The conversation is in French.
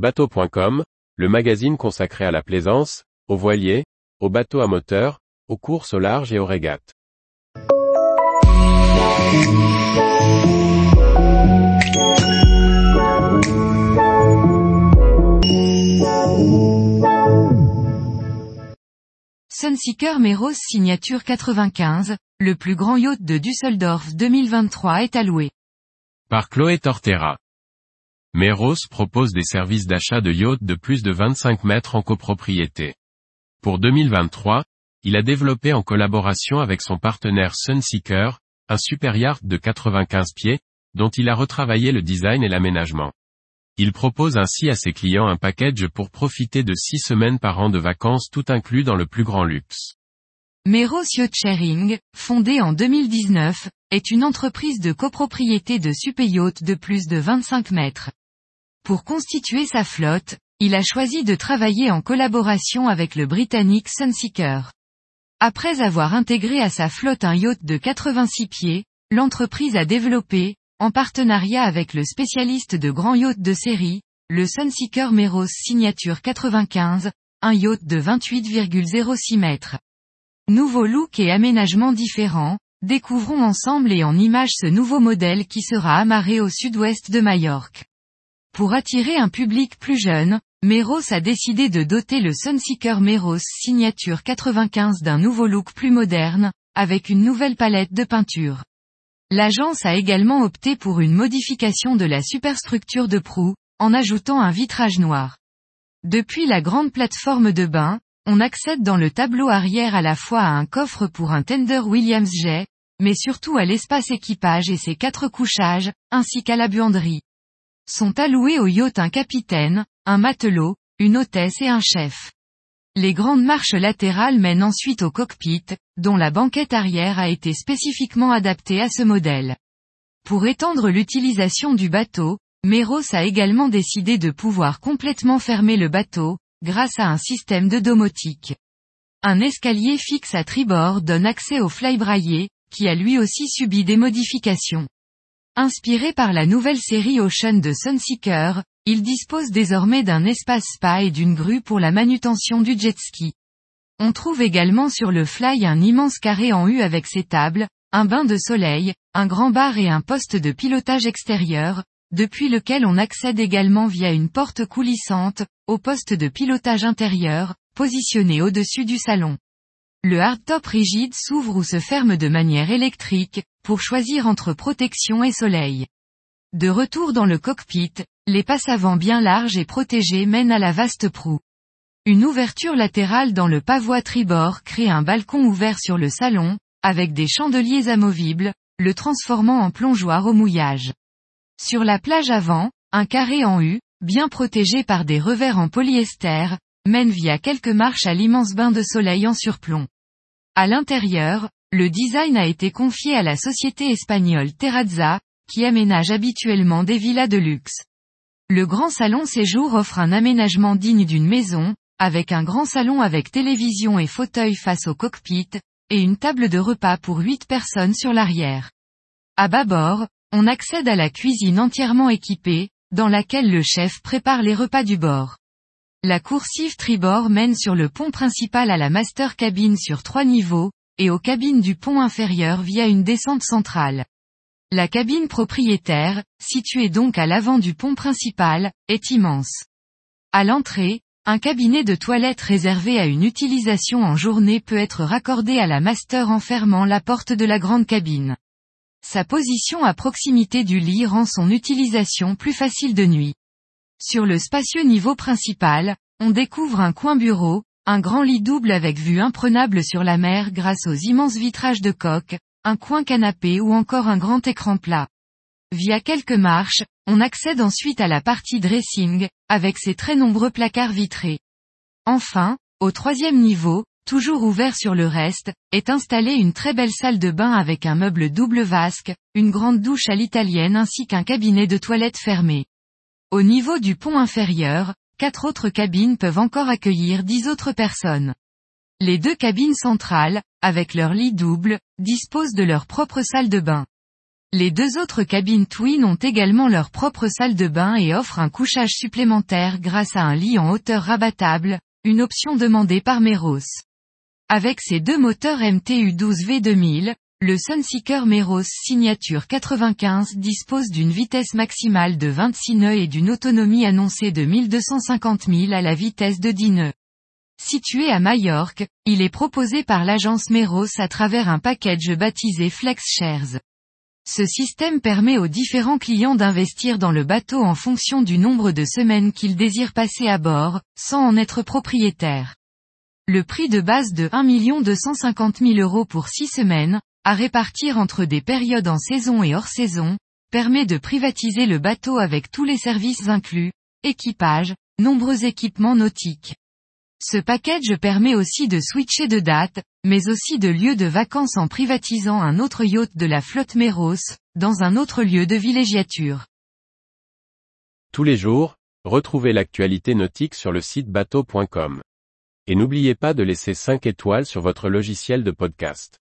Bateau.com, le magazine consacré à la plaisance, aux voiliers, aux bateaux à moteur, aux courses au large et aux régates. Sunseeker Meros signature 95, le plus grand yacht de Düsseldorf 2023 est alloué. Par Chloé Tortera. Meros propose des services d'achat de yachts de plus de 25 mètres en copropriété. Pour 2023, il a développé en collaboration avec son partenaire Sunseeker, un super yacht de 95 pieds, dont il a retravaillé le design et l'aménagement. Il propose ainsi à ses clients un package pour profiter de 6 semaines par an de vacances tout inclus dans le plus grand luxe. Meros Yacht Sharing, fondée en 2019, est une entreprise de copropriété de super-yachts de plus de 25 mètres. Pour constituer sa flotte, il a choisi de travailler en collaboration avec le britannique Sunseeker. Après avoir intégré à sa flotte un yacht de 86 pieds, l'entreprise a développé, en partenariat avec le spécialiste de grands yachts de série, le Sunseeker Meros Signature 95, un yacht de 28,06 mètres. Nouveau look et aménagement différents, découvrons ensemble et en images ce nouveau modèle qui sera amarré au sud-ouest de Majorque. Pour attirer un public plus jeune, Meros a décidé de doter le Sunseeker Meros Signature 95 d'un nouveau look plus moderne, avec une nouvelle palette de peinture. L'agence a également opté pour une modification de la superstructure de proue, en ajoutant un vitrage noir. Depuis la grande plateforme de bain, on accède dans le tableau arrière à la fois à un coffre pour un tender Williams Jet, mais surtout à l'espace équipage et ses quatre couchages, ainsi qu'à la buanderie. Sont alloués au yacht un capitaine, un matelot, une hôtesse et un chef. Les grandes marches latérales mènent ensuite au cockpit, dont la banquette arrière a été spécifiquement adaptée à ce modèle. Pour étendre l'utilisation du bateau, Meros a également décidé de pouvoir complètement fermer le bateau, grâce à un système de domotique. Un escalier fixe à tribord donne accès au flybraillé, qui a lui aussi subi des modifications. Inspiré par la nouvelle série Ocean de Sunseeker, il dispose désormais d'un espace spa et d'une grue pour la manutention du jet ski. On trouve également sur le fly un immense carré en U avec ses tables, un bain de soleil, un grand bar et un poste de pilotage extérieur, depuis lequel on accède également via une porte coulissante, au poste de pilotage intérieur, positionné au-dessus du salon. Le hardtop rigide s'ouvre ou se ferme de manière électrique, pour choisir entre protection et soleil. De retour dans le cockpit, les passes avant bien larges et protégées mènent à la vaste proue. Une ouverture latérale dans le pavois tribord crée un balcon ouvert sur le salon, avec des chandeliers amovibles, le transformant en plongeoir au mouillage. Sur la plage avant, un carré en U, bien protégé par des revers en polyester, mène via quelques marches à l'immense bain de soleil en surplomb. À l'intérieur, le design a été confié à la société espagnole Terrazza, qui aménage habituellement des villas de luxe. Le grand salon séjour offre un aménagement digne d'une maison, avec un grand salon avec télévision et fauteuil face au cockpit, et une table de repas pour 8 personnes sur l'arrière. À bâbord, on accède à la cuisine entièrement équipée, dans laquelle le chef prépare les repas du bord. La coursive tribord mène sur le pont principal à la master cabine sur trois niveaux, et aux cabines du pont inférieur via une descente centrale. La cabine propriétaire, située donc à l'avant du pont principal, est immense. À l'entrée, un cabinet de toilette réservé à une utilisation en journée peut être raccordé à la master en fermant la porte de la grande cabine. Sa position à proximité du lit rend son utilisation plus facile de nuit. Sur le spacieux niveau principal, on découvre un coin bureau, un grand lit double avec vue imprenable sur la mer grâce aux immenses vitrages de coque, un coin canapé ou encore un grand écran plat. Via quelques marches, on accède ensuite à la partie dressing, avec ses très nombreux placards vitrés. Enfin, au troisième niveau, toujours ouvert sur le reste, est installée une très belle salle de bain avec un meuble double vasque, une grande douche à l'italienne ainsi qu'un cabinet de toilette fermé. Au niveau du pont inférieur, quatre autres cabines peuvent encore accueillir dix autres personnes. Les deux cabines centrales, avec leur lit double, disposent de leur propre salle de bain. Les deux autres cabines Twin ont également leur propre salle de bain et offrent un couchage supplémentaire grâce à un lit en hauteur rabattable, une option demandée par Meros. Avec ses deux moteurs MTU 12 V2000, le Sunseeker Meros Signature 95 dispose d'une vitesse maximale de 26 nœuds et d'une autonomie annoncée de 1250 000 à la vitesse de 10 nœuds. Situé à Majorque, il est proposé par l'agence Meros à travers un package baptisé Flex Shares. Ce système permet aux différents clients d'investir dans le bateau en fonction du nombre de semaines qu'ils désirent passer à bord, sans en être propriétaire. Le prix de base de 1 250 000 euros pour 6 semaines, à répartir entre des périodes en saison et hors saison, permet de privatiser le bateau avec tous les services inclus, équipage, nombreux équipements nautiques. Ce package permet aussi de switcher de date, mais aussi de lieu de vacances en privatisant un autre yacht de la flotte Meros, dans un autre lieu de villégiature. Tous les jours, retrouvez l'actualité nautique sur le site bateau.com. Et n'oubliez pas de laisser 5 étoiles sur votre logiciel de podcast.